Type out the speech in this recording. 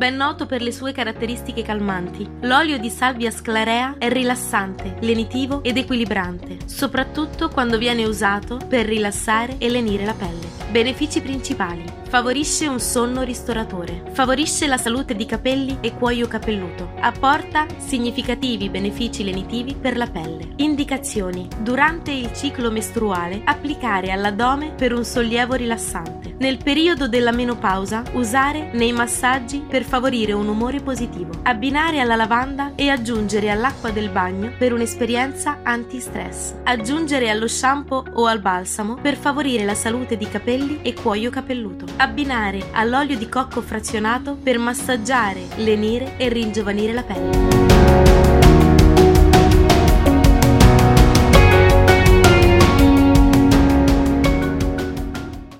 ben noto per le sue caratteristiche calmanti. L'olio di salvia sclarea è rilassante, lenitivo ed equilibrante, soprattutto quando viene usato per rilassare e lenire la pelle. Benefici principali. Favorisce un sonno ristoratore. Favorisce la salute di capelli e cuoio capelluto. Apporta significativi benefici lenitivi per la pelle. Indicazioni. Durante il ciclo mestruale applicare all'addome per un sollievo rilassante. Nel periodo della menopausa usare nei massaggi per favorire un umore positivo. Abbinare alla lavanda e aggiungere all'acqua del bagno per un'esperienza anti-stress. Aggiungere allo shampoo o al balsamo per favorire la salute di capelli e cuoio capelluto abbinare all'olio di cocco frazionato per massaggiare, lenire e ringiovanire la pelle.